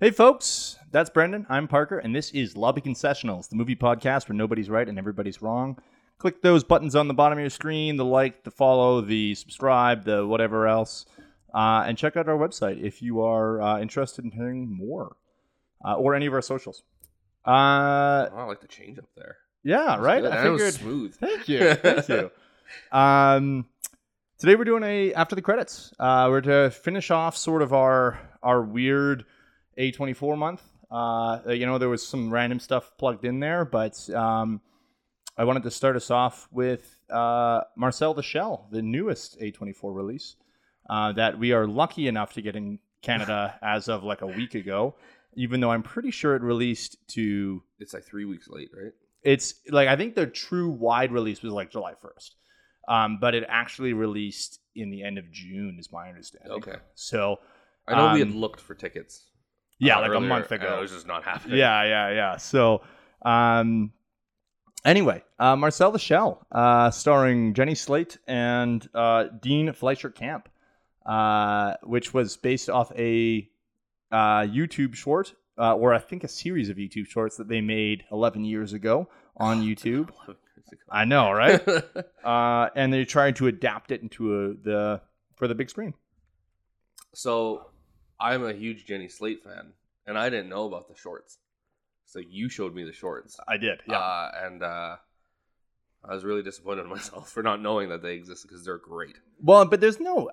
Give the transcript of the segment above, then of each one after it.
Hey, folks, that's Brendan. I'm Parker, and this is Lobby Concessionals, the movie podcast where nobody's right and everybody's wrong. Click those buttons on the bottom of your screen the like, the follow, the subscribe, the whatever else. Uh, and check out our website if you are uh, interested in hearing more uh, or any of our socials. Uh, Oh, I like the change up there. yeah, right? good. I it was figured. smooth. Thank you. Thank you. Um, today we're doing a after the credits. Uh, we're to finish off sort of our our weird A24 month. Uh, you know, there was some random stuff plugged in there, but um, I wanted to start us off with uh, Marcel the Shell, the newest A24 release uh, that we are lucky enough to get in Canada as of like a week ago. Even though I'm pretty sure it released to It's like three weeks late, right? it's like I think the true wide release was like July first, um, but it actually released in the end of June, is my understanding. Okay. So I know we had Um, looked for tickets. Yeah, uh, like a month ago. It was just not happening. Yeah, yeah, yeah. So, um, anyway, uh, Marcel the Shell, uh, starring Jenny Slate and uh, Dean Fleischer Camp, uh, which was based off a uh, YouTube short, uh, or I think a series of YouTube shorts that they made 11 years ago on YouTube. I know, right? uh, and they tried to adapt it into a, the for the big screen. so I'm a huge Jenny Slate fan, and I didn't know about the shorts. So you showed me the shorts. I did, Uh, and uh, I was really disappointed in myself for not knowing that they exist because they're great. Well, but there's no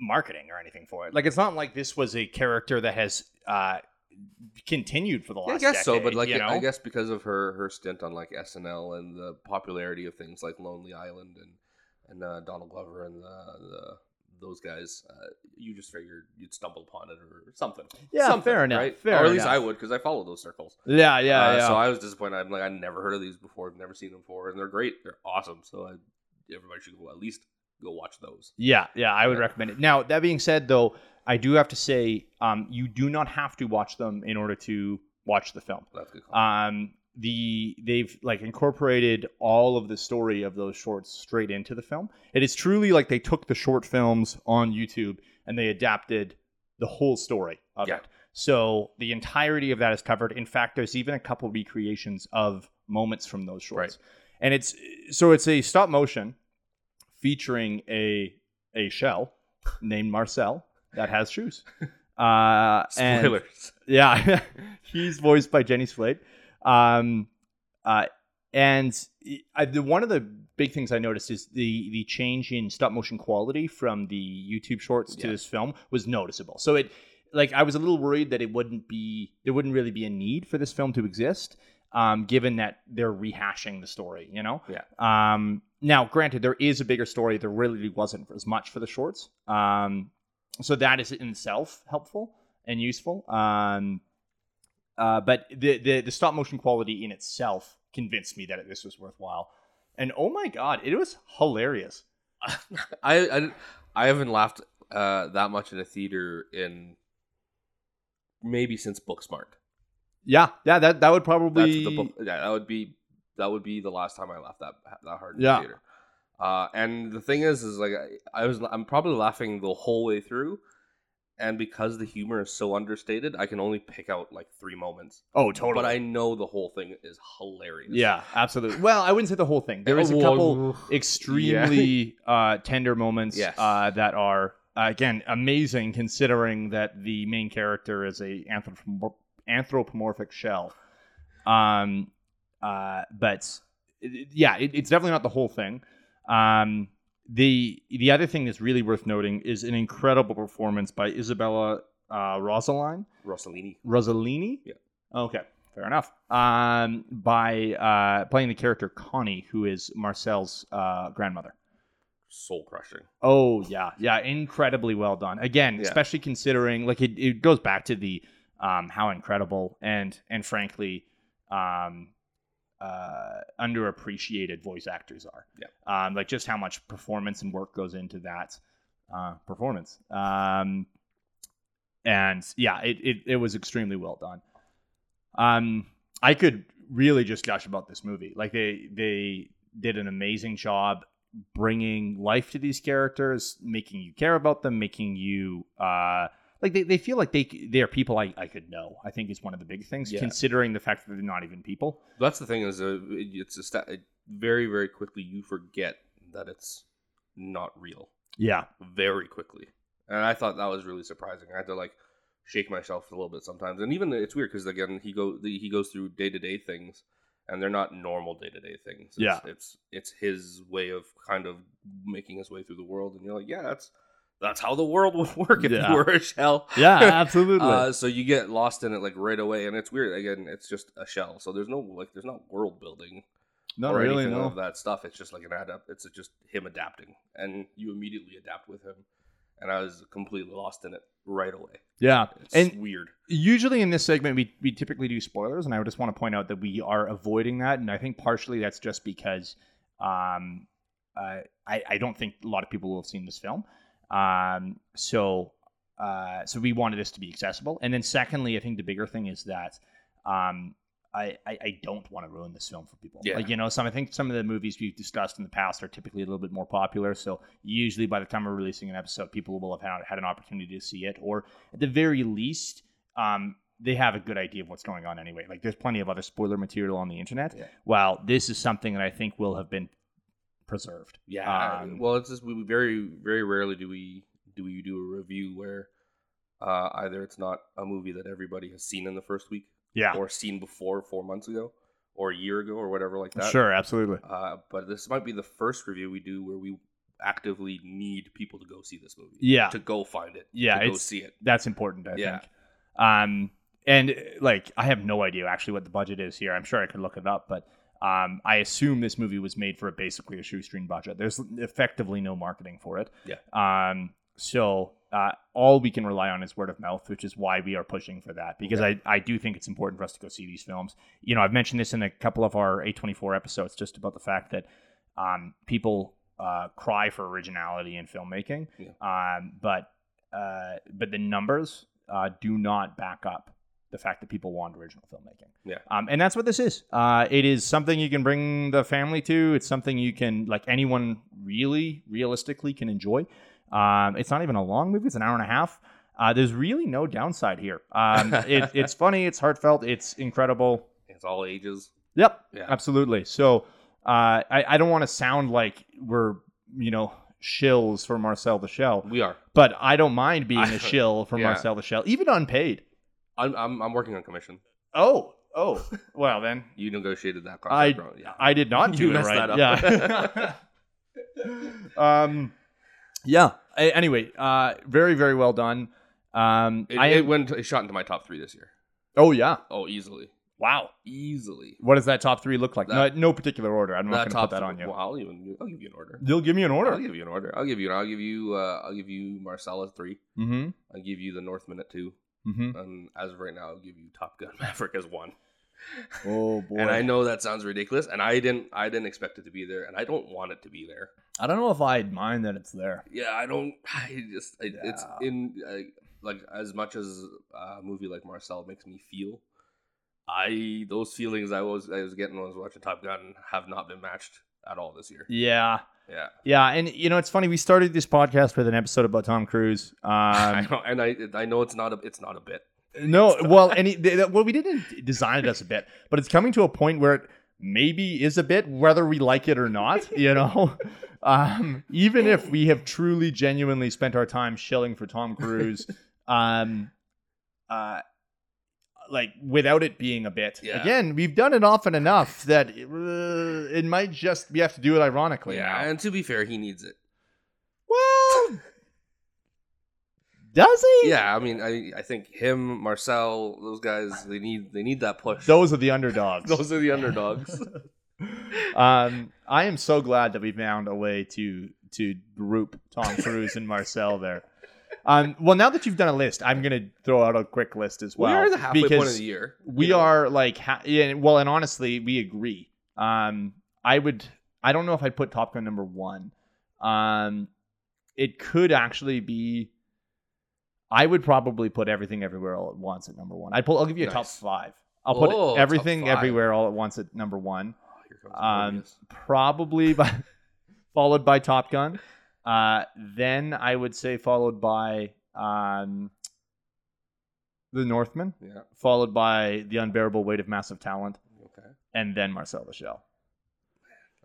marketing or anything for it. Like it's not like this was a character that has uh, continued for the last. Yeah, I guess so, but like you know? I guess because of her her stint on like SNL and the popularity of things like Lonely Island and and uh, Donald Glover and the, the those guys, uh, you just figured you'd stumble upon it or something. Yeah, Something, fair enough, Right? fair or at least enough. I would because I follow those circles. yeah, yeah, Uh, yeah. So I was disappointed. I'm like, I never heard of these before. I've never seen them before, and they're great. They're awesome. So I, everybody should go at least go watch those. yeah, yeah, I would Yeah. recommend it. Now that being said, though, I do have to say, um, you do not have to watch them in order to watch the film. That's good. Call. um the they've like incorporated all of the story of those shorts straight into the film it is truly like they took the short films on youtube and they adapted the whole story of Yeah. it so the entirety of that is covered in fact there's even a couple recreations of moments from those shorts and it's so it's a stop motion featuring a a shell named marcel that has shoes uh and- Spoilers. yeah, he's voiced by Jenny Slate. Um, uh, and I, the, one of the big things I noticed is the the change in stop motion quality from the YouTube shorts to Yeah. this film was noticeable. So it, like, I was a little worried that it wouldn't be there wouldn't really be a need for this film to exist, um, given that they're rehashing the story. You know. Yeah. Um, now, granted, there is a bigger story. There really wasn't as much for the shorts. Um, so that is in itself helpful and useful. Um, uh, but the, the the stop motion quality in itself convinced me that this was worthwhile. And oh my god, it was hilarious. I, I I haven't laughed uh, that much in a theater in maybe since Booksmart. Yeah, yeah, that that would That's probably the book. Yeah, that would be that would be the last time I laughed that that hard in Yeah. the theater. Uh, and the thing is, is like I, I was I'm probably laughing the whole way through, and because the humor is so understated, I can only pick out like three moments. Oh, totally. But I know the whole thing is hilarious. yeah, absolutely. Well, I wouldn't say the whole thing. There is a couple extremely uh, tender moments Yes. uh, that are uh, again amazing, considering that the main character is a anthropomor- anthropomorphic shell. Um, uh, but it- yeah, it, it's definitely not the whole thing. Um, the the other thing that's really worth noting is an incredible performance by Isabella uh, Rosaline. Rossellini. Rosalini? Yeah. Okay, fair enough. Um, by uh, playing the character Connie, who is Marcel's uh, grandmother. Soul crushing. Oh yeah, yeah, incredibly well done. Again, Yeah. especially considering like it, it goes back to the um, how incredible and and frankly um, uh, underappreciated voice actors are. Yeah. Um, like just how much performance and work goes into that uh, performance. Um, and yeah, it, it it was extremely well done. Um, I could really just gush about this movie. Like they they did an amazing job bringing life to these characters, making you care about them, making you uh like they, they feel like they they are people I, I could know. I think is one of the big things, Yeah. considering the fact that they're not even people. That's the thing is, uh, it- it's a very very quickly you forget that it's not real. Yeah, very quickly. And I thought that was really surprising. I had to like shake myself a little bit sometimes. And even it's weird because again he go he goes through day to day things, and they're not normal day to day things. It's, Yeah. it's it's his way of kind of making his way through the world, and you're like, yeah, that's that's how the world would work if Yeah. you were a shell. yeah, absolutely. Uh, so you get lost in it like right away, and it's weird. Again, it's just a shell, so there's no like there's not world building not or really, no. of that stuff. It's just like an adapt. It's just him adapting, and you immediately adapt with him. And I was completely lost in it right away. Yeah, It's and weird. usually in this segment we, we typically do spoilers and i just want to point out that we are avoiding that and i think partially that's just because um, uh, I, I don't think a lot of people will have seen this film um, so uh, so we wanted this to be accessible and then secondly i think the bigger thing is that um, I, I, I don't want to ruin this film for people. Yeah. Like, you know, some I think some of the movies we've discussed in the past are typically a little bit more popular. So usually by the time we're releasing an episode, people will have had, had an opportunity to see it, or at the very least, um, they have a good idea of what's going on anyway. Like there's plenty of other spoiler material on the internet. Yeah. While this is something that I think will have been preserved. Yeah. Um, well, it's just we very very rarely do we do we do a review where uh, either it's not a movie that everybody has seen in the first week Yeah. or seen before four months ago or a year ago or whatever like that. Sure, absolutely. Uh, but this might be the first review we do where we actively need people to go see this movie. Yeah. To go find it. Yeah, To go see it. That's important, I Yeah. think. Um, and like, I have no idea actually what the budget is here. I'm sure I could look it up, but um, I assume this movie was made for a, basically a shoestring budget. There's effectively no marketing for it. Yeah. Um, so uh, all we can rely on is word of mouth, which is why we are pushing for that because I, I do think it's important for us to go see these films. You know, I've mentioned this in a couple of our A24 episodes just about the fact that um, people uh, cry for originality in filmmaking, um, but uh, but the numbers uh, do not back up the fact that people want original filmmaking. Yeah. Um, and that's what this is. Uh, it is something you can bring the family to. It's something you can, like anyone really, realistically can enjoy. Um, it's not even a long movie. It's an hour and a half. Uh, there's really no downside here. Um, it, it's funny. It's heartfelt. It's incredible. It's all ages. Yep. Yeah. Absolutely. So uh, I, I don't want to sound like we're, you know, shills for Marcel the Shell, We are. but I don't mind being a shill for yeah. Marcel the Shell, even unpaid. I'm, I'm, I'm working on commission. Oh, oh, well then You negotiated that I contract wrong. Yeah. I did not You do it messed right. that Yeah. um, yeah. A- Anyway, uh, very very well done. Um, It, I it went it shot into my top three this year. oh yeah. Oh, easily. Wow. Easily. What does that top three look like? That- no, no particular order. I'm not going to put that th- on you. Well, I'll even I'll give you an order. You'll give me an order. I'll give you an order. I'll give you. I'll give you. Uh, I'll give you Marcella three. Mm-hmm. I'll give you the Northman at two, Mm-hmm. and as of right now, I'll give you Top Gun Maverick as one. Oh boy. And I know that sounds ridiculous, and I didn't. I didn't expect it to be there, and I don't want it to be there. I don't know if I'd mind that it's there. Yeah, I don't. I just. I, It's in I, like as much as a movie like Marcel makes me feel. I those feelings I was I was getting when I was watching Top Gun have not been matched at all this year. Yeah. Yeah, Yeah, and you know it's funny. We started this podcast with an episode about Tom Cruise. I Um, know, and I I know it's not a it's not a bit. no, well, and he, well, we didn't design it as a bit, but it's coming to a point where it maybe is a bit, whether we like it or not. You know, um, even if we have truly, genuinely spent our time shilling for Tom Cruise, um, uh, like without it being a bit. Yeah. Again, we've done it often enough that uh, it might just we have to do it ironically. yeah, now. and to be fair, he needs it. Well, does he? Yeah, I mean, I I think him, Marcel, those guys, they need they need that push. Those are the underdogs. Those are the underdogs. um, I am so glad that we found a way to to group Tom Cruise and Marcel there. Um, well, now that you've done a list, I'm gonna throw out a quick list as well. we are the halfway point of the year. We know? are like, ha- yeah, well, and honestly, we agree. Um, I would, I don't know if I'd put Top Gun number one. Um, it could actually be. I would probably put everything everywhere all at once at number one. I pull. I'll give you a top five. I'll put Oh, everything everywhere all at once at number one. Oh, here comes Um, probably by followed by Top Gun. Uh, then I would say followed by um, The Northman, Yeah. followed by The Unbearable Weight of Massive Talent, Okay. and then Marcel Shell.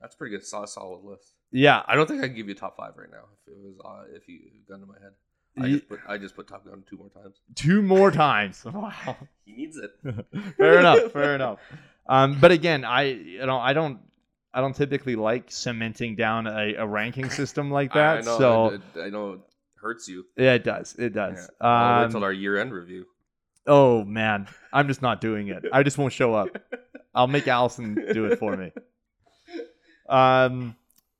That's pretty good. Solid, solid list. Yeah, I don't think I could give you a top five right now if it was uh, if you gun to my head. I Ye- just, put, I just put Top Gun two more times. two more times. Wow. He needs it. fair enough. Fair enough. Um, but again, I you know I don't I don't typically like cementing down a, a ranking system like that. I know. so it- it- I know it hurts you. yeah, it does. It does. Yeah. Um, till our year end review. oh man, I'm just not doing it. I just won't show up. I'll make Allison do it for me. Um,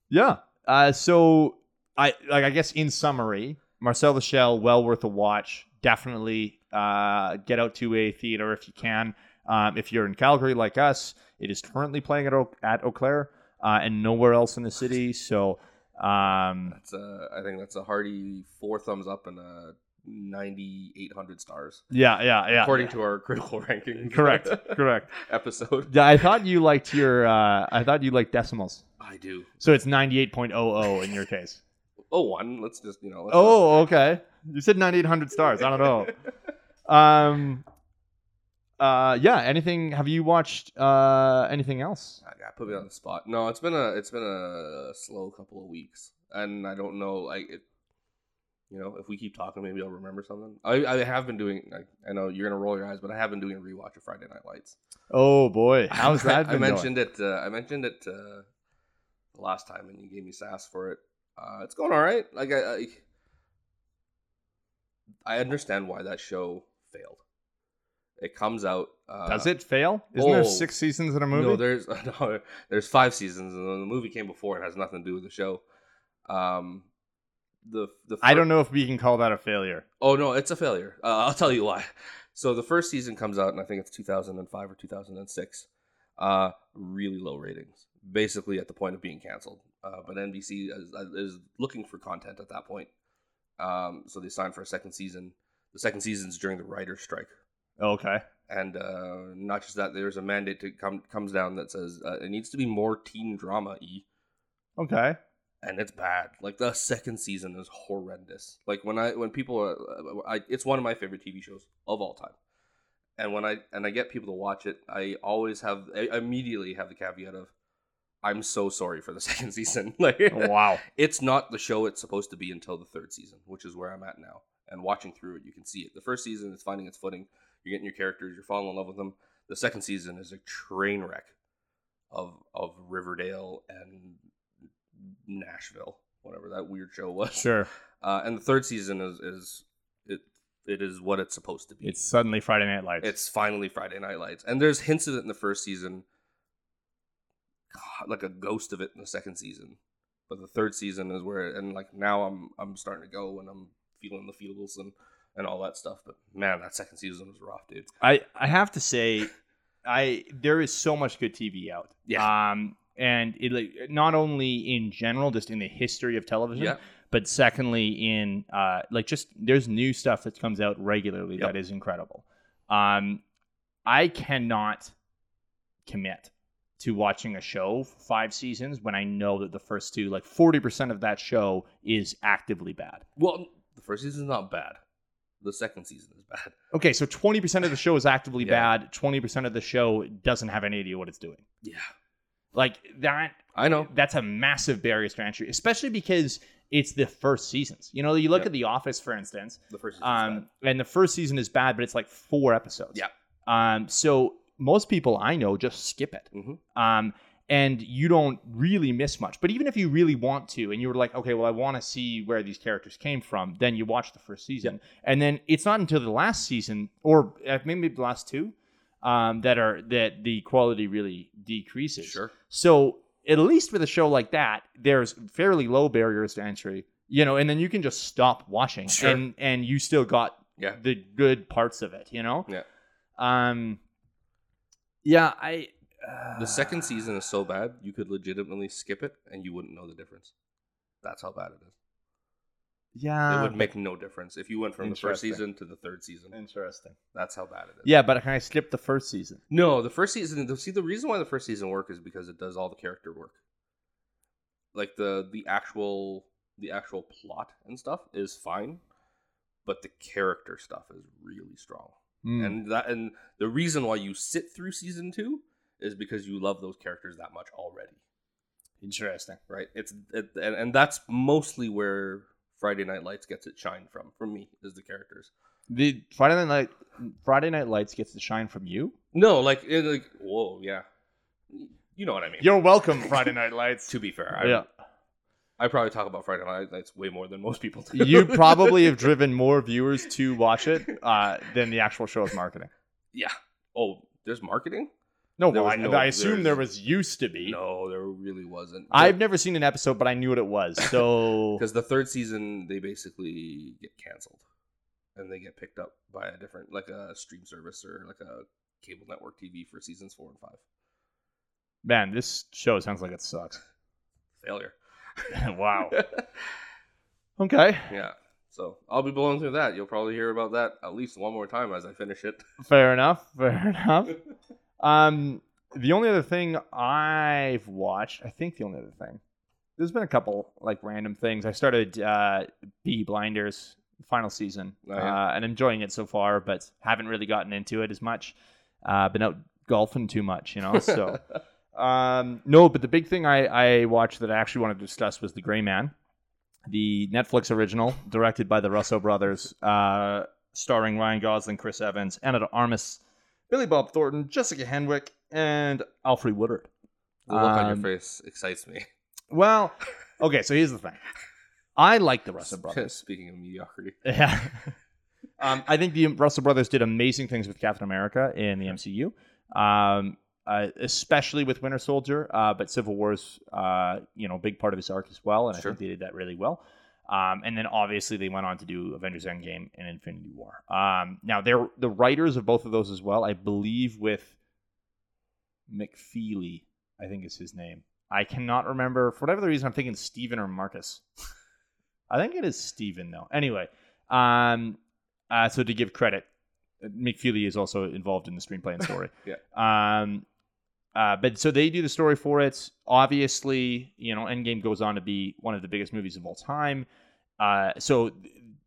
yeah. Uh, so I like I guess in summary, Marcel the Shell, well worth a watch. Definitely uh, get out to a theater if you can. Um, if you're in Calgary like us, it is currently playing at Eau, at Eau Claire uh, and nowhere else in the city. So um, That's a, I think that's a hearty four thumbs up and a 9,800 stars, yeah, yeah, yeah. according to our critical ranking. correct, correct. episode. Yeah, I thought you liked your. Uh, I thought you liked decimals. I do. So it's 98.00 in your case. Oh, one. Let's just you know. Let's Oh, okay. You said 9800 stars. I don't know. Um uh yeah, anything have you watched uh anything else? I got put me on the spot. No, it's been a it's been a slow couple of weeks, and I don't know like it. You know, if we keep talking, maybe I'll remember something. I, I have been doing. I, I know you're gonna roll your eyes, but I have been doing a rewatch of Friday Night Lights. Oh boy, how's that I, been mentioned it. Uh, I mentioned it uh, last time, and you gave me sass for it. Uh, it's going all right. Like I, I, I understand why that show failed. It comes out. Uh, Does it fail? Isn't there oh, 6 seasons in a movie? No, there's no, there's five seasons, and the movie came before. It has nothing to do with the show. Um, the the I don't know if we can call that a failure. Oh no, it's a failure. Uh, I'll tell you why. So the first season comes out, and I think it's 2005 or 2006. Uh, really low ratings, basically at the point of being canceled. Uh, but NBC is, is looking for content at that point, um, so they signed for a second season. The second season's during the writer's strike, Okay. and uh, not just that, there's a mandate to come comes down that says uh, it needs to be more teen drama e Okay. and it's bad. Like the second season is horrendous. Like when I when people are, I, it's one of my favorite TV shows of all time. And when I and I get people to watch it, I always have I immediately have the caveat of, I'm so sorry for the second season. like wow. it's not the show it's supposed to be until the third season, which is where I'm at now. And watching through it, you can see it. The first season is finding its footing. You're getting your characters. You're falling in love with them. The second season is a train wreck of of Riverdale and Nashville, whatever that weird show was. Sure. Uh, and the third season is is it it is what it's supposed to be. It's suddenly Friday Night Lights. It's finally Friday Night Lights, and there's hints of it in the first season, God, like a ghost of it in the second season. But the third season is where, and like now I'm I'm starting to go and I'm feeling the feels and and all that stuff. But man, that second season was rough, dude. I I have to say, I there is so much good TV out. Yeah. Um, and it like not only in general, just in the history of television, Yeah, but secondly in uh like just there's new stuff that comes out regularly Yep. that is incredible. Um, I cannot commit to watching a show for five seasons when I know that the first two, like forty percent of that show, is actively bad. well, the first season's not bad. The second season is bad. Okay, so twenty percent of the show is actively Yeah. bad. Twenty percent of the show doesn't have any idea what it's doing. Yeah, Like that I know. that's a massive barrier to entry, especially because it's the first seasons. You know, you look Yep. at The Office, for instance, The first season. um, and the first season is bad, but it's like four episodes. Yeah. Um, so most people I know just skip it. Mhm. Um, and you don't really miss much. But even if you really want to, and you were like, okay, well, I want to see where these characters came from, then you watch the first season, and then it's not until the last season, or uh, maybe the last two, um, that are that the quality really decreases. bad. Sure. So at least with a show like that, there's fairly low barriers to entry, you know, and then you can just stop watching, Sure. and and you still got Yeah. the good parts of it, you know. Yeah. Um. Yeah, I. The second season is so bad you could legitimately skip it and you wouldn't know the difference. That's how bad it is. Yeah. it would make no difference if you went from the first season to the third season. Interesting. That's how bad it is. Yeah, but can I skip the first season? No, the first season. See, the reason why the first season work is because it does all the character work. Like the the actual the actual plot and stuff is fine, but the character stuff is really strong. Mm. and that and the reason why you sit through season two is because you love those characters that much already, Interesting. right? It's it, and, and that's mostly where Friday Night Lights gets its shine from. For me, is the characters. The Friday Night Friday Night Lights gets the shine from you. No, like it, like whoa, yeah, you know what I mean. You're welcome, Friday Night Lights. To be fair, I, yeah, I probably talk about Friday Night Lights way more than most people do. you probably have driven more viewers to watch it uh, than the actual show's marketing. yeah. Oh, there's marketing. No, well, I, no- I assume there was used to be. No, there really wasn't. I've never seen an episode, but I knew what it was. So because the third season they basically get canceled, and they get picked up by a different, like a stream service or like a cable network TV for seasons four and five. man, this show sounds like it sucks. Failure. wow. Okay, yeah. So I'll be blowing through that. You'll probably hear about that at least one more time as I finish it. fair enough. Fair enough. Um, the only other thing I've watched, I think the only other thing, there's been a couple like random things. I started uh, Peaky Blinders final season Oh, yeah. uh, and enjoying it so far, but haven't really gotten into it as much. Uh, been out golfing too much, you know. So um, no, but the big thing I, I watched that I actually wanted to discuss was The Gray Man, the Netflix original directed by the Russo brothers, uh, starring Ryan Gosling, Chris Evans, Ana de Armas, Billy Bob Thornton, Jessica Henwick, and Alfred Woodard. the look on Um, your face excites me. Well, okay, so here's the thing. I like the Russell brothers. Speaking of mediocrity, Yeah. um, I think the Russell brothers did amazing things with Captain America in the MCU, um, uh, especially with Winter Soldier. Uh, but Civil War's, uh, you know, a big part of his arc as well, and I think they did that really well. Um, and then obviously they went on to do Avengers Endgame and Infinity War. Um, now they're the writers of both of those as well. I believe with McFeely, I think is his name. I cannot remember for whatever the reason. I'm thinking Steven or Marcus. I think it is Steven though. Anyway, um, uh, so to give credit, McFeely is also involved in the screenplay and story. Yeah. Um, uh, but so they do the story for it. Obviously, you know, Endgame goes on to be one of the biggest movies of all time. Uh, so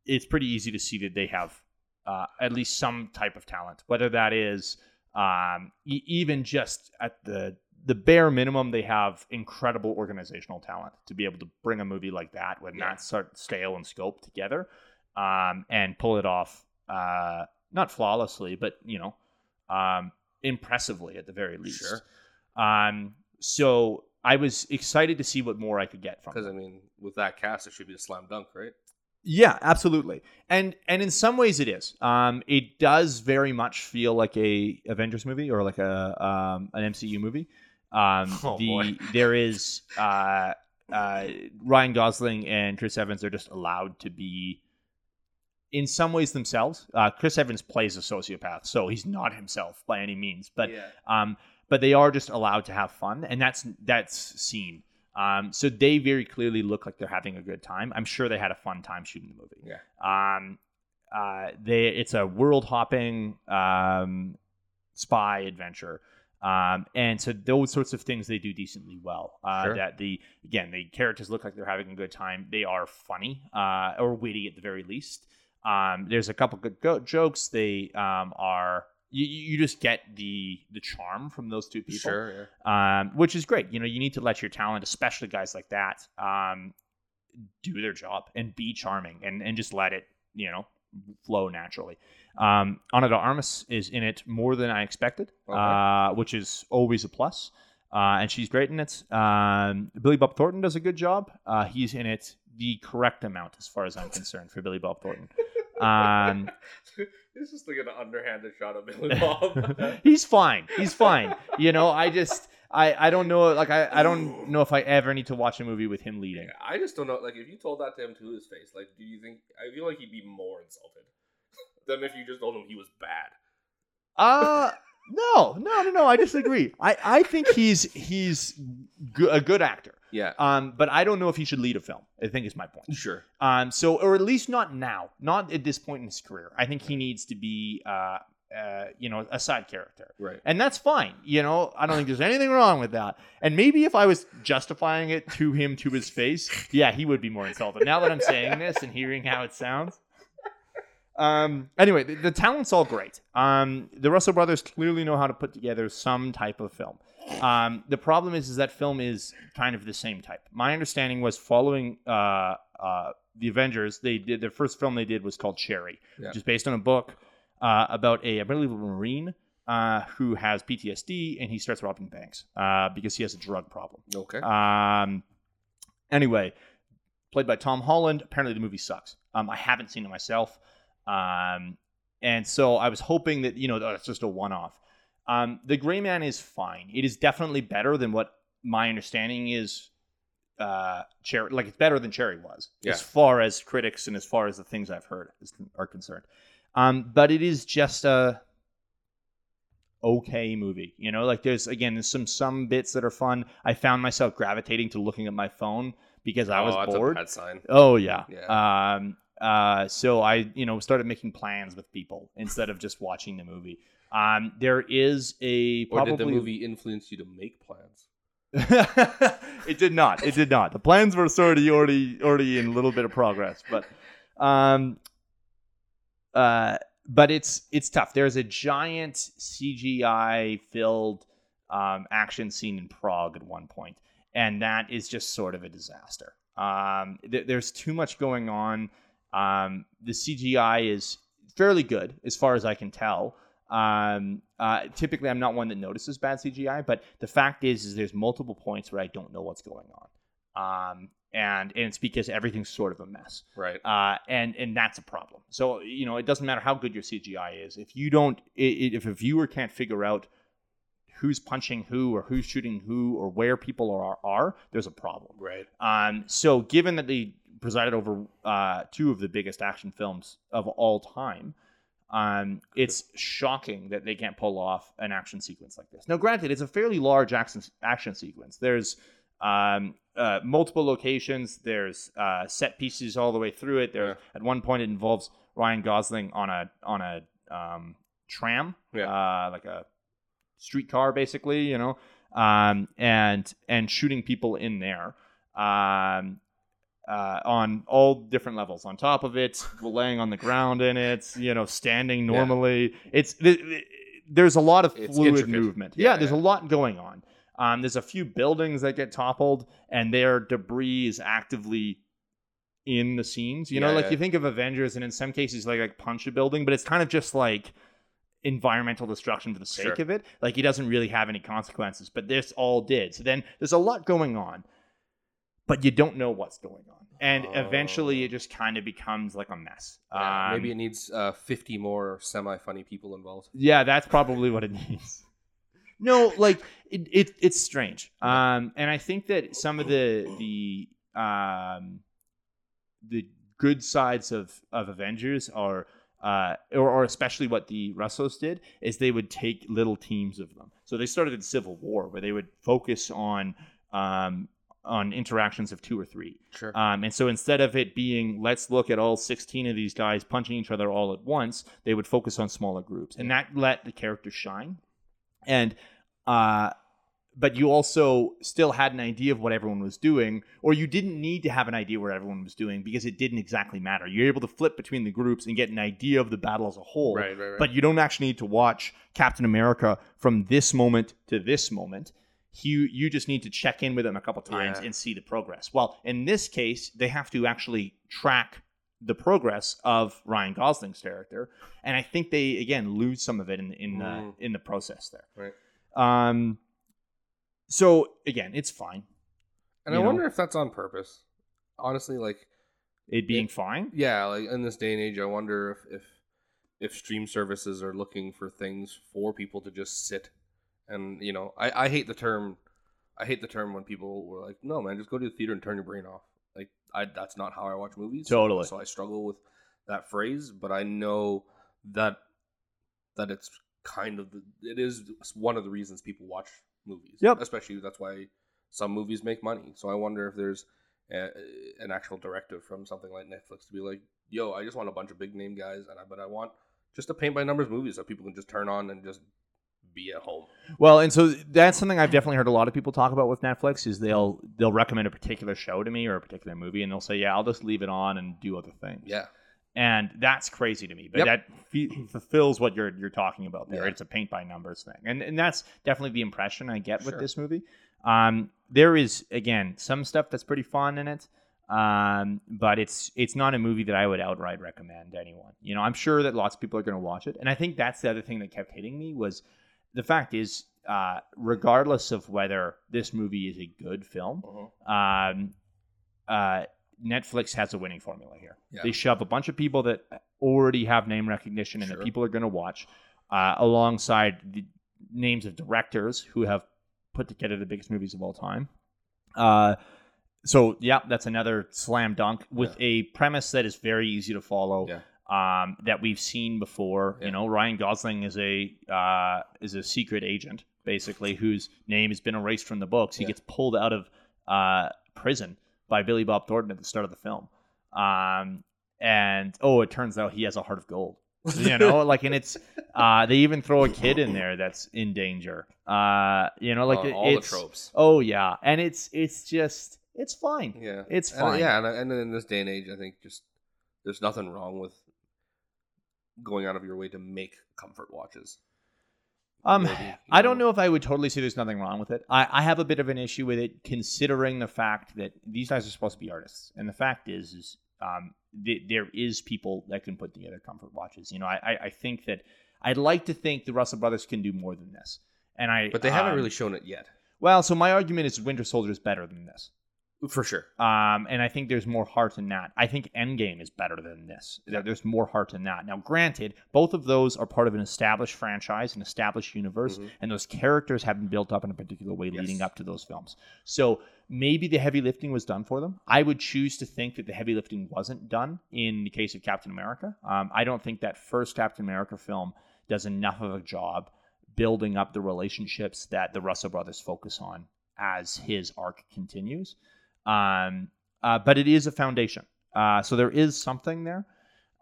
it's pretty easy to see that they have uh, at least some type of talent, whether that is um, e- even just at the the bare minimum, they have incredible organizational talent to be able to bring a movie like that with Yeah. that sort of scale and scope together um, and pull it off. Uh, not flawlessly, but you know, um, impressively at the very least. Sure. Um, so I was excited to see what more I could get from. because I mean, with that cast, it should be a slam dunk, right? Yeah, absolutely. And and in some ways it is. Um, it does very much feel like a Avengers movie or like a um, an MCU movie. Um, Oh, the boy. there is uh, uh, Ryan Gosling and Chris Evans are just allowed to be in some ways themselves. Uh, Chris Evans plays a sociopath, so he's not himself by any means. But yeah. um, but they are just allowed to have fun, and that's that's seen. Um, so they very clearly look like they're having a good time. I'm sure they had a fun time shooting the movie. Yeah. Um, uh, they it's a world hopping um, spy adventure. Um, and so those sorts of things they do decently well. Uh, Sure. That the again the characters look like they're having a good time. They are funny uh, or witty at the very least. Um, there's a couple good go- jokes. They um, are you, you just get the the charm from those two people Sure. Yeah. um, which is great. You know, you need to let your talent, especially guys like that, um, do their job and be charming and, and just let it, you know, flow naturally. Um, Ana de Armas is in it more than I expected, Okay. uh, which is always a plus. Uh, and she's great in it. Um, Billy Bob Thornton does a good job. Uh, he's in it the correct amount, as far as I'm concerned, for Billy Bob Thornton. Um, It's just like an underhanded shot of Billy Bob. he's fine. He's fine. You know, I just I I don't know like I I don't know if I ever need to watch a movie with him leading. I just don't know. Like, if you told that to him to his face, like, do you think? I feel like he'd be more insulted than if you just told him he was bad. Uh no, no, no, no. I disagree. I I think he's he's go- a good actor. Yeah. Um, but I don't know if he should lead a film. I think is my point. Sure. Um, so or at least not now, not at this point in his career. I think he needs to be uh uh you know a side character. Right. And that's fine. You know, I don't think there's anything wrong with that. And maybe if I was justifying it to him to his face, yeah, he would be more insulted. Now that I'm saying this and hearing how it sounds. Um, anyway, the, the talent's all great. Um, the Russell brothers clearly know how to put together some type of film. Um, the problem is, is that film is kind of the same type. My understanding was following uh, uh, the Avengers. They did their first film they did was called Cherry, Yeah. which is based on a book uh, about a I believe a marine uh, who has PTSD and he starts robbing banks uh, because he has a drug problem. Okay. Um, anyway, played by Tom Holland. Apparently, the movie sucks. Um, I haven't seen it myself, um, and so I was hoping that you know that's just a one-off. Um, the Gray Man is fine. It is definitely better than what my understanding is. Uh, Cherry, like it's better than Cherry was, Yeah. as far as critics and as far as the things I've heard is, are concerned. Um, but it is just a okay movie. You know, like there's again there's some some bits that are fun. I found myself gravitating to looking at my phone because I was oh, that's bored. a bad sign. Oh yeah. Yeah. Um. Uh. So I, you know, started making plans with people instead of just watching the movie. Um. There is a Or probably did the movie influence you to make plans? it did not. It did not. The plans were sort of already already in a little bit of progress, but um uh but it's it's tough. There's a giant CGI filled um, action scene in Prague at one point, and that is just sort of a disaster. Um, th- there's too much going on. Um, the CGI is fairly good as far as I can tell. Um, uh, typically, I'm not one that notices bad CGI, but the fact is, is there's multiple points where I don't know what's going on, um, and and it's because everything's sort of a mess, Right. uh, and and that's a problem. So you know, it doesn't matter how good your CGI is if you don't, i i- if a viewer can't figure out who's punching who or who's shooting who or where people are are, there's a problem. Right. Um, so, given that they presided over uh, two of the biggest action films of all time, um, it's shocking that they can't pull off an action sequence like this. Now, granted, it's a fairly large action action sequence. There's um, uh, multiple locations. There's uh, set pieces all the way through it. There, Yeah. at one point, it involves Ryan Gosling on a on a um, tram, Yeah. uh, like a streetcar, basically. You know, um, and and shooting people in there. Um, uh, on all different levels. On top of it, laying on the ground in it, you know, standing Yeah. normally. It's th- th- there's a lot of It's fluid intricate. movement. Yeah, Yeah, there's yeah. a lot going on. Um, there's a few buildings that get toppled, and their debris is actively in the scenes. You know, like yeah. you think of Avengers, and in some cases, like like punch a building, but it's kind of just like environmental destruction for the sake Sure. of it. Like he doesn't really have any consequences, but this all did. So then there's a lot going on, but you don't know what's going on, and eventually Oh. it just kind of becomes like a mess. Yeah, Um, maybe it needs uh, 50 more semi-funny people involved. yeah, that's probably what it needs. No, like it, it it's strange. Um, and I think that some of the the um the good sides of of Avengers are uh or, or especially what the Russos did is they would take little teams of them. So they started in Civil War where they would focus on um on interactions of two or three. Sure. Um, and so instead of it being let's look at all 16 of these guys punching each other all at once, they would focus on smaller groups, and that let the characters shine. And uh, but you also still had an idea of what everyone was doing, or you didn't need to have an idea what everyone was doing because it didn't exactly matter. You're able to flip between the groups and get an idea of the battle as a whole right, right, right. but you don't actually need to watch Captain America from this moment to this moment. You you just need to check in with them a couple times Yeah. and see the progress. Well, in this case, they have to actually track the progress of Ryan Gosling's character, and I think they again lose some of it in in the Mm. in the process there. Right. Um. So again, it's fine. and you I know. wonder if that's on purpose. Honestly, like, It being It- fine. yeah, like in this day and age, I wonder if if, if stream services are looking for things for people to just sit and you know, I, I hate the term. I hate the term when people were like, "No, man, just go to the theater and turn your brain off." Like, I that's not how I watch movies. Totally. So I struggle with that phrase, but I know that that it's kind of the, it is one of the reasons people watch movies. Yep. Especially that's why some movies make money. So I wonder if there's a, an actual directive from something like Netflix to be like, "Yo, I just want a bunch of big name guys, and I but I want just a paint by numbers movie so people can just turn on and just be at home." Well, and so that's something I've definitely heard a lot of people talk about with Netflix is they'll they'll recommend a particular show to me or a particular movie and they'll say, "Yeah, I'll just leave it on and do other things." Yeah. and that's crazy to me. But Yep. that fe- fulfills what you're you're talking about there. Yeah. It's a paint by numbers thing, and and that's definitely the impression I get with this movie. Um, there is again some stuff that's pretty fun in it. Um, but it's it's not a movie that I would outright recommend to anyone. You know, I'm sure that lots of people are going to watch it, and I think that's the other thing that kept hitting me was the fact is, uh, regardless of whether this movie is a good film, Uh-huh. um, uh, Netflix has a winning formula here. Yeah. They shove a bunch of people that already have name recognition and that people are going to watch, uh, alongside the names of directors who have put together the biggest movies of all time. Uh, so yeah, that's another slam dunk with a premise that is very easy to follow. Yeah. Um, that we've seen before. You know, Ryan Gosling is a uh, is a secret agent basically whose name has been erased from the books. He Yeah. gets pulled out of uh, prison by Billy Bob Thornton at the start of the film. Um, and oh, it turns out he has a heart of gold. you know, like, and it's uh, they even throw a kid in there that's in danger. Uh, you know, like Uh, all the it's- tropes. Oh yeah, and it's it's just it's fine. Yeah, It's And, uh, fine. yeah, and, and in this day and age, I think just there's nothing wrong with going out of your way to make comfort watches. Um, Maybe, I don't know if I would totally say there's nothing wrong with it. I, I have a bit of an issue with it, considering the fact that these guys are supposed to be artists, and the fact is, is um, th- there is people that can put together comfort watches. You know, I, I, I think that I'd like to think the Russell brothers can do more than this, and I. but they haven't um, really shown it yet, Well, so my argument is Winter Soldier is better than this. For sure. Um, and I think there's more heart in that. I think Endgame is better than this. There's more heart in that. Now, granted, both of those are part of an established franchise, an established universe, Mhm. and those characters have been built up in a particular way leading up to those films. So maybe the heavy lifting was done for them. I would choose to think that the heavy lifting wasn't done in the case of Captain America. Um, I don't think that first Captain America film does enough of a job building up the relationships that the Russell brothers focus on as his arc continues. Um, uh, but it is a foundation. Uh, so there is something there.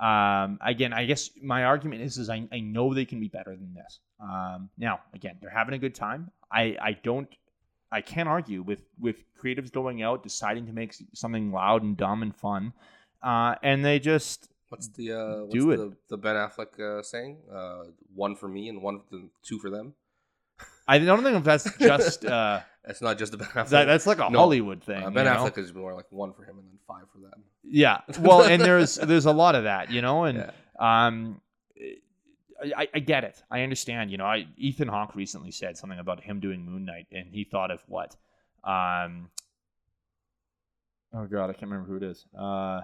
Um, again, I guess my argument is, is I, I know they can be better than this. Um, now, again, they're having a good time. I, I don't, I can't argue with, with creatives going out, deciding to make something loud and dumb and fun. Uh, and they just, What's the uh, what's Do it. the, the Ben Affleck uh, saying? Uh, one for me and one two for them. I don't think that's just, uh, It's not just the Ben Affleck. that, that's like a No. Hollywood thing. uh, ben you know? Affleck is more like one for him and then five for them. Yeah. Well, and there's, there's a lot of that, you know, and. Um, I, I get it. I understand. You know, I Ethan Hawke recently said something about him doing Moon Knight, and he thought of what? Um, oh God, I can't remember who it is. Uh,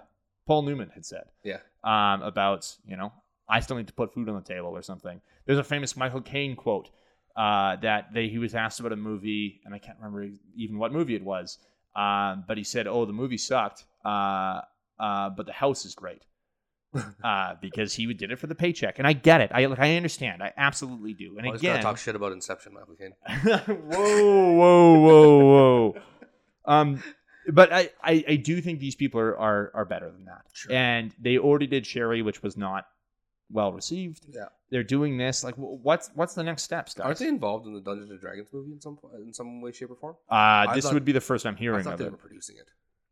Paul Newman had said Yeah. um, about you know I still need to put food on the table or something. There's a famous Michael Caine quote uh, that they he was asked about a movie, and I can't remember even what movie it was. Um, but he said, "Oh, the movie sucked, uh, uh, but the house is great." uh, because he did it for the paycheck, and I get it. I like, I understand. I absolutely do. And Always again, talk shit about Inception, Michael whoa, whoa, whoa, whoa. Um, but I, I, I do think these people are, are, are better than that. Sure. And they already did Cherry, which was not well received. Yeah. They're doing this. Like, what's what's the next steps, guys? Aren't they involved in the Dungeons and Dragons movie in some in some way, shape, or form? Uh, I this thought- would be the first I'm I hearing thought of they it. were producing it.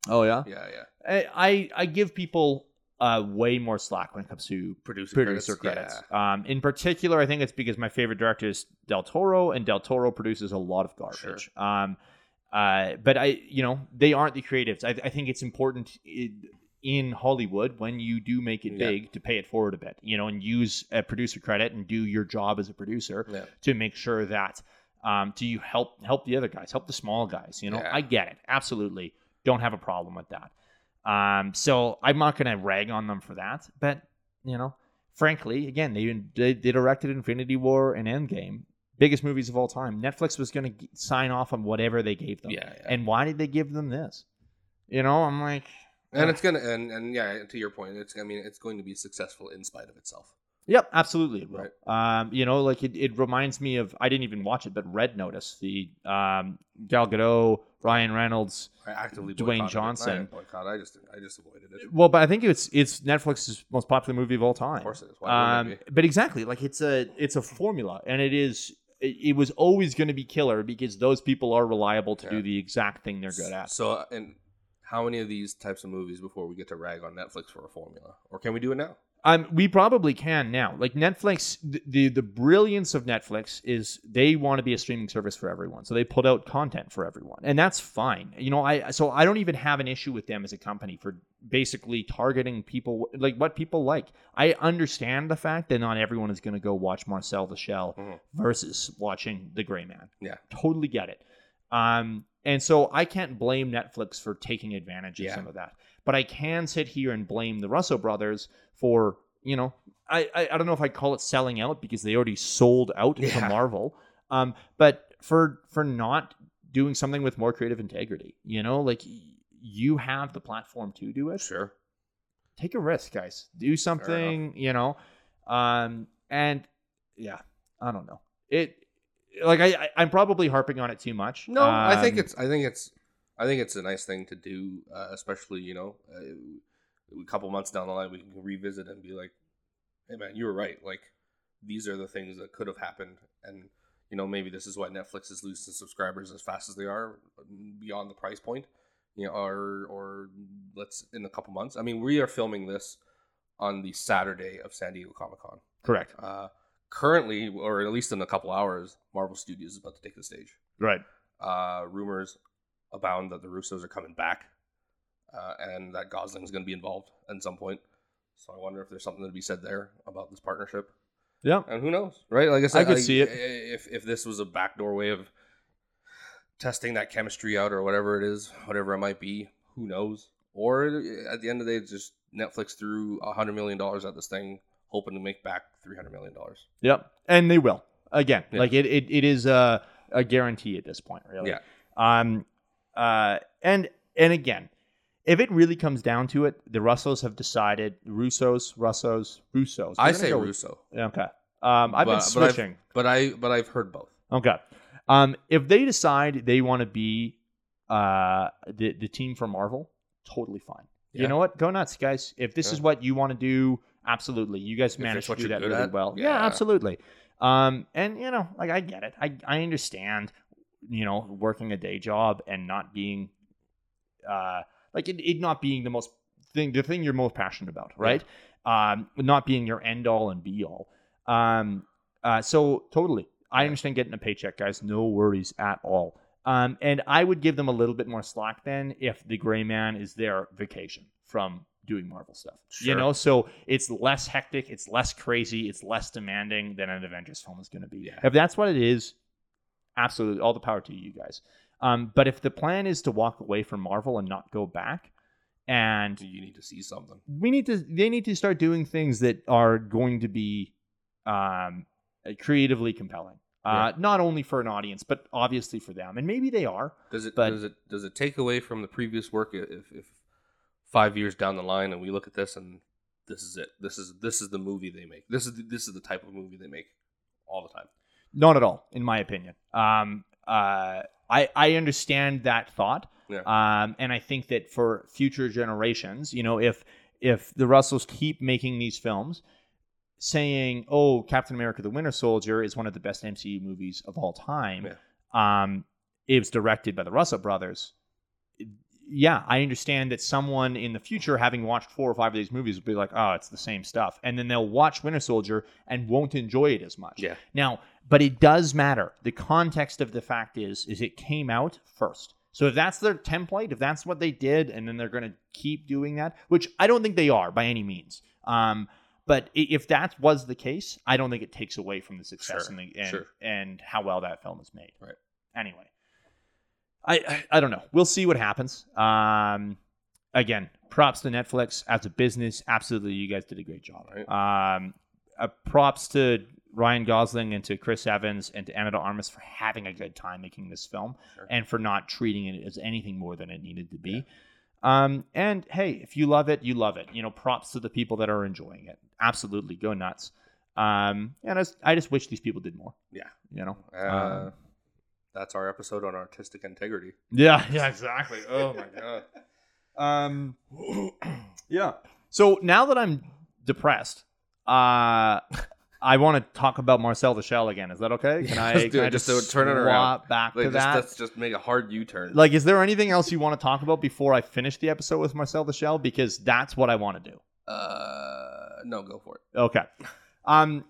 Oh yeah. Yeah, yeah. I, I I give people uh, way more slack when it comes to Producer, producer credits. credits. Um, in particular, I think it's because my favorite director is Del Toro, and Del Toro produces a lot of garbage. Um, uh, but I, you know, they aren't the creatives. I, I think it's important in, in Hollywood when you do make it Yeah. big to pay it forward a bit, you know, and use a producer credit and do your job as a producer Yeah. to make sure that um, do you help help the other guys, help the small guys. You know, Yeah. I get it, absolutely, don't have a problem with that. Um, so I'm not going to rag on them for that, but you know, frankly, again, they they, they directed Infinity War and Endgame, biggest movies of all time. Netflix was going to sign off on whatever they gave them, yeah. and why did they give them this? You know, I'm like, and it's gonna and and yeah, to your point, it's I mean it's going to be successful in spite of itself. Yep, absolutely. Will. Um, you know, like it, it reminds me of I didn't even watch it, but Red Notice, the um, Gal Gadot, Ryan Reynolds. I actively Dwayne boycotted it. Johnson. I, I just I just avoided it. Well, but I think it's it's Netflix's most popular movie of all time. Of course it is. Why Um, it but exactly, like it's a it's a formula, and it is it, was always going to be killer because those people are reliable to Yeah. do the exact thing they're good at. So and how many of these types of movies before we get to rag on Netflix for a formula, or can we do it now? Um, we probably can now. Like Netflix, the, the the brilliance of Netflix is they want to be a streaming service for everyone, so they put out content for everyone, and that's fine. You know, I so I don't even have an issue with them as a company for basically targeting people like what people like. I understand the fact that not everyone is going to go watch Marcel the Shell Mhm. versus watching The Gray Man. Yeah. totally get it. Um, and so I can't blame Netflix for taking advantage of Yeah. some of that, but I can sit here and blame the Russo brothers for you know I I, I don't know if I'd call it selling out because they already sold out to Marvel, um, but for for not doing something with more creative integrity, you know, like you have the platform to do it Sure. take a risk, guys. Do something, you know. Um, and yeah, I don't know. It like I, I I'm probably harping on it too much. No, I think Um, it's I think it's I think it's a nice thing to do, uh, especially you know, uh, a couple months down the line we can revisit and be like, hey man, you were right. Like these are the things that could have happened, and you know maybe this is why Netflix is losing subscribers as fast as they are beyond the price point. You know, or or let's in a couple months. I mean, we are filming this on the Saturday of San Diego Comic Con. correct. Uh, currently, or at least in a couple hours, Marvel Studios is about to take the stage. Right. Uh, rumors abound that the Russos are coming back, uh, and that Gosling's going to be involved at some point. So I wonder if there's something to be said there about this partnership. Yeah. And who knows, right? Like I said, I could see it. If if this was a backdoor way of testing that chemistry out, or whatever it is, whatever it might be, who knows? Or at the end of the day, it's just Netflix threw a hundred million dollars at this thing, hoping to make back three hundred million dollars. Yep. And they will again. Yeah. Like it, it, it is a a guarantee at this point, really. Yeah. Um. Uh. And and again, if it really comes down to it, the Russos have decided. Russos, Russos, Russos. I say go Russo, Okay. Um. I've been But- but I've- switching. but I but I've heard both. Okay. Um, if they decide they want to be uh the the team for Marvel, totally fine. You know what? Go nuts, guys. If this Yeah. is what you want to do, absolutely. You guys managed to what do that really at, well. Yeah. yeah. absolutely. Um, and you know, like I get it. I I understand. You know, working a day job and not being, uh, like it, it not being the most thing, the thing you're most passionate about, right? Um, not being your end all and be all. Um, uh, so totally, I understand getting a paycheck, guys. No worries at all. Um, and I would give them a little bit more slack then if the Gray Man is their vacation from doing Marvel stuff. You know, so it's less hectic, it's less crazy, it's less demanding than an Avengers film is going to be. Yeah. If that's what it is, absolutely, all the power to you guys. Um, but if the plan is to walk away from Marvel and not go back, and You need to see something. we need to they need to start doing things that are going to be um creatively compelling uh not only for an audience but obviously for them and maybe they are Does it But- does it does it take away from the previous work if if five years down the line and we look at this and this is it. This is this is the movie they make. This is the, this is the type of movie they make all the time. not at all in my opinion. Um uh i i understand that thought. Yeah. um and i think that for future generations you know if if the Russos keep making these films saying oh captain america the winter soldier is one of the best mcu movies of all time um it was directed by the Russo brothers yeah, I understand that someone in the future, having watched four or five of these movies, will be like, "Oh, it's the same stuff," and then they'll watch Winter Soldier and won't enjoy it as much. Yeah. Now, but it does matter. The context of the fact is, is it came out first. So if that's their template, if that's what they did, and then they're going to keep doing that, which I don't think they are by any means. Um, but if that was the case, I don't think it takes away from the success Sure, and, the, and, sure. and how well that film is made. Right. Anyway, I, I I don't know. We'll see what happens. Um, again, props to Netflix as a business. Absolutely, you guys did a great job. Right. Um, uh, props to Ryan Gosling and to Chris Evans and to de Armas for having a good time making this film Sure. and for not treating it as anything more than it needed to be. Um, and hey, if you love it, you love it. You know, props to the people that are enjoying it. Absolutely, go nuts. Um, and I just, I just wish these people did more. Yeah. You know. Uh, Um, that's our episode on artistic integrity. Yeah, yeah, exactly. Oh my god. Um yeah. So now that I'm depressed, uh I want to talk about Marcel the Shell again. Is that okay? Can Yeah, I, let's do can it, I just just turn it around. back Like, to just, that? let's just make a hard U-turn. Like, is there anything else you want to talk about before I finish the episode with Marcel the Shell? Because that's what I want to do. uh, no, go for it. Okay. Um,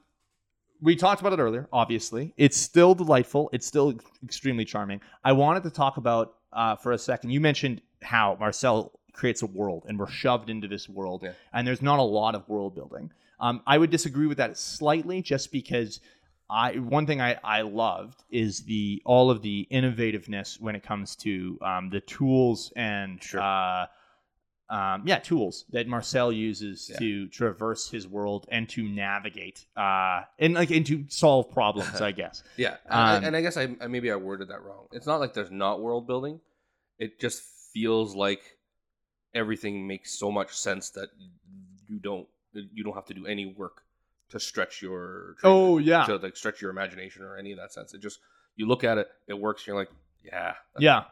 we talked about it earlier. Obviously, it's still delightful. It's still extremely charming. I wanted to talk about uh, for a second. You mentioned how Marcel creates a world, and we're shoved into this world, Yeah. and there's not a lot of world building. Um, I would disagree with that slightly, just because. I, one thing I, I loved is the all of the innovativeness when it comes to um, the tools and Sure. uh, um, yeah, tools that Marcel uses Yeah. to traverse his world and to navigate uh, and like and to solve problems. I guess. Yeah, and, I- Um, and I guess I, I maybe I worded that wrong. It's not like there's not world building. It just feels like everything makes so much sense that you don't you don't have to do any work to stretch your Oh yeah, to like stretch your imagination or any of that sense. It just you look at it, it works. You're like, yeah, yeah.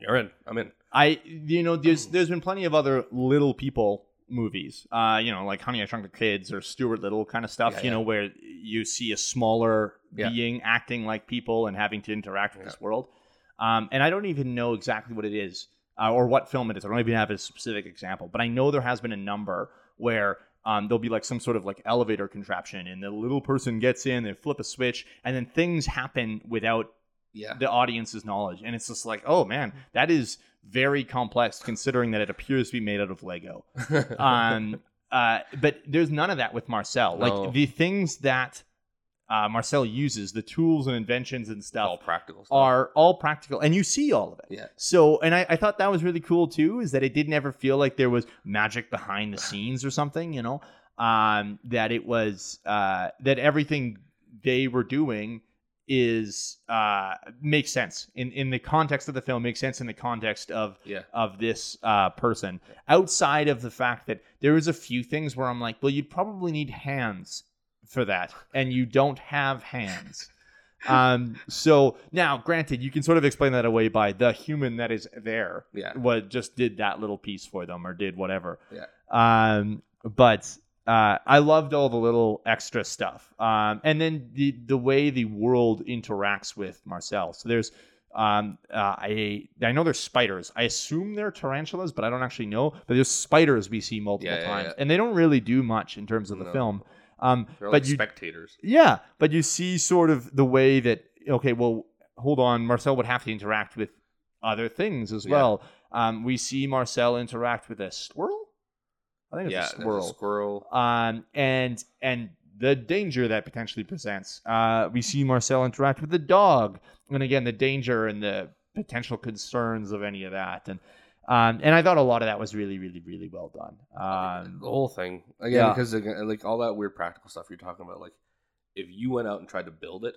You're in. I'm in. I you know there's there's been plenty of other little people movies, uh, you know, like Honey I Shrunk the Kids or Stuart Little kind of stuff. Yeah, you yeah. know, where you see a smaller Yeah. being acting like people and having to interact with this world. Um, and I don't even know exactly what it is uh, or what film it is. I don't even have a specific example, but I know there has been a number where um, there'll be like some sort of like elevator contraption, and the little person gets in, they flip a switch, and then things happen without Yeah, the audience's knowledge. And it's just like, oh man, that is very complex considering that it appears to be made out of Lego. Um, uh, but there's none of that with Marcel. No. Like the things that uh, Marcel uses, the tools and inventions and stuff, all practical stuff. are all practical, and you see all of it. yeah, So, and I, I thought that was really cool too, is that it didn't ever feel like there was magic behind the scenes or something, you know, um, that it was, uh, that everything they were doing is, uh, makes sense in, in the context of the film, makes sense in the context of, yeah, of this, uh, person outside of the fact that there is a few things where I'm like, well, you'd probably need hands for that. And you don't have hands. Um, so now, granted, you can sort of explain that away by the human that is there, yeah. what just did that little piece for them or did whatever. Yeah. Um, but uh, I loved all the little extra stuff. Um, and then the the way the world interacts with Marcel. So there's um, uh, I I know there's spiders. I assume they're tarantulas, but I don't actually know. But there's spiders we see multiple Yeah, yeah, times, yeah. and they don't really do much in terms of the No. film. Um, They're but like you spectators. yeah, but you see sort of the way that okay, well, hold on, Marcel would have to interact with other things as Yeah. well. Um, we see Marcel interact with a squirrel. I think it's Yeah, a squirrel. squirrel. Um, and and the danger that potentially presents. Uh, we see Marcel interact with the dog, and again, the danger and the potential concerns of any of that. And um, and I thought a lot of that was really, really, really well done. Um, the whole thing again yeah. because again, like all that weird practical stuff you're talking about. Like, if you went out and tried to build it,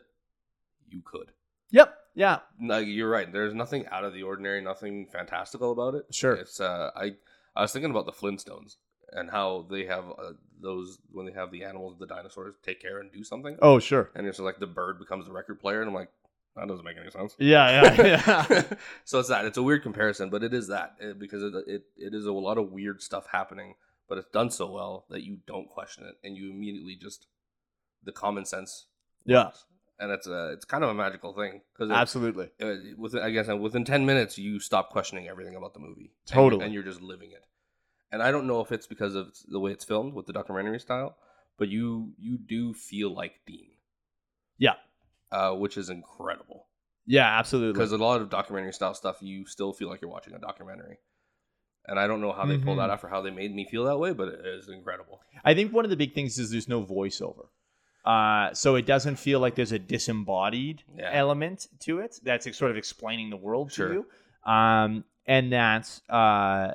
you could. yep. Yeah. Like you're right. There's nothing out of the ordinary, nothing fantastical about it. Sure. It's uh, I I was thinking about the Flintstones and how they have uh, those when they have the animals, the dinosaurs, take care and do something. Oh, sure. And it's like the bird becomes the record player, and I'm like, that doesn't make any sense. Yeah. Yeah. Yeah. so it's that. It's a weird comparison, but it is that uh, because it, it it is a lot of weird stuff happening, but it's done so well that you don't question it, and you immediately just the common sense. Yeah. works. And it's a it's kind of a magical thing because Absolutely. uh, within I guess within ten minutes you stop questioning everything about the movie. And- Totally. and, you're just living it. And I don't know if it's because of the way it's filmed with the documentary style, but you you do feel like Dean. Yeah. uh, which is incredible Yeah, absolutely. because a lot of documentary style stuff you still feel like you're watching a documentary. And I don't know how they pulled that Mhm. off or how they made me feel that way, but it is incredible. I think one of the big things is there's no voiceover. Uh, so it doesn't feel like there's a disembodied Yeah. element to it that's sort of explaining the world Sure. to you. Um, and that uh,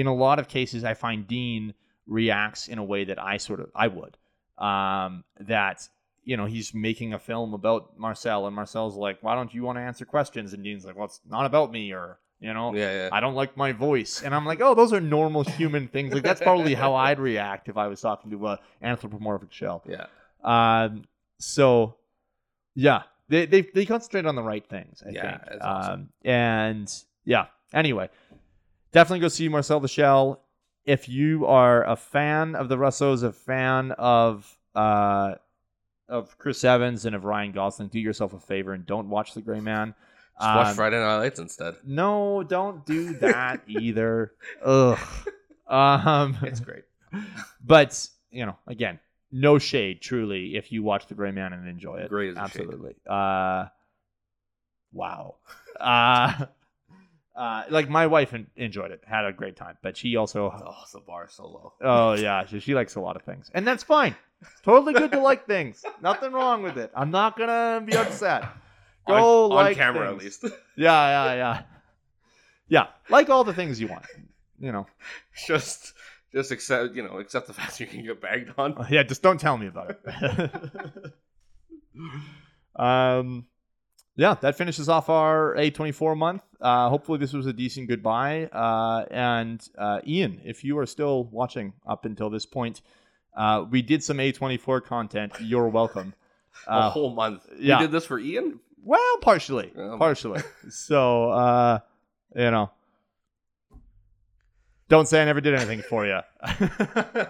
in a lot of cases, I find Dean reacts in a way that I sort of I would. Um, that you know he's making a film about Marcel, and Marcel's like, "Why don't you want to answer questions?" And Dean's like, "Well, it's not about me," or you know, Yeah, yeah. I don't like my voice. And I'm like, oh, those are normal human things. Like that's probably how I'd react if I was talking to a anthropomorphic shell. yeah. Um, so yeah, they, they they concentrate on the right things. I Yeah, think. it's awesome. Um, and yeah. Anyway, definitely go see Marcel the Shell. If you are a fan of the Russos, a fan of uh, of Chris Evans and of Ryan Gosling, do yourself a favor and don't watch The Gray Man. Just watch Um, Friday Night Lights instead. No, don't do that either. Ugh. Um, It's great. but you know, again, no shade, truly, if you watch The Gray Man and enjoy it. Great as a shade. Absolutely. Uh, wow. Uh, uh, like my wife enjoyed it, had a great time, but she also, Oh, the bar so low. oh yeah, she, she likes a lot of things, and that's fine. Totally good to like things. Nothing wrong with it. I'm not gonna be upset. Go on, like on camera things. at least. Yeah, yeah, yeah, yeah. Like all the things you want. You know. just just accept you know accept the fact you can get bagged on. Yeah, just don't tell me about it. um, yeah, that finishes off our A24 month. Uh, hopefully, this was a decent goodbye. Uh, and uh, Ian, if you are still watching up until this point, uh, we did some A24 content. You're welcome. a Uh, whole month. yeah. We did this for Ian. well, partially, Um. partially. so, uh, you know, don't say I never did anything for you.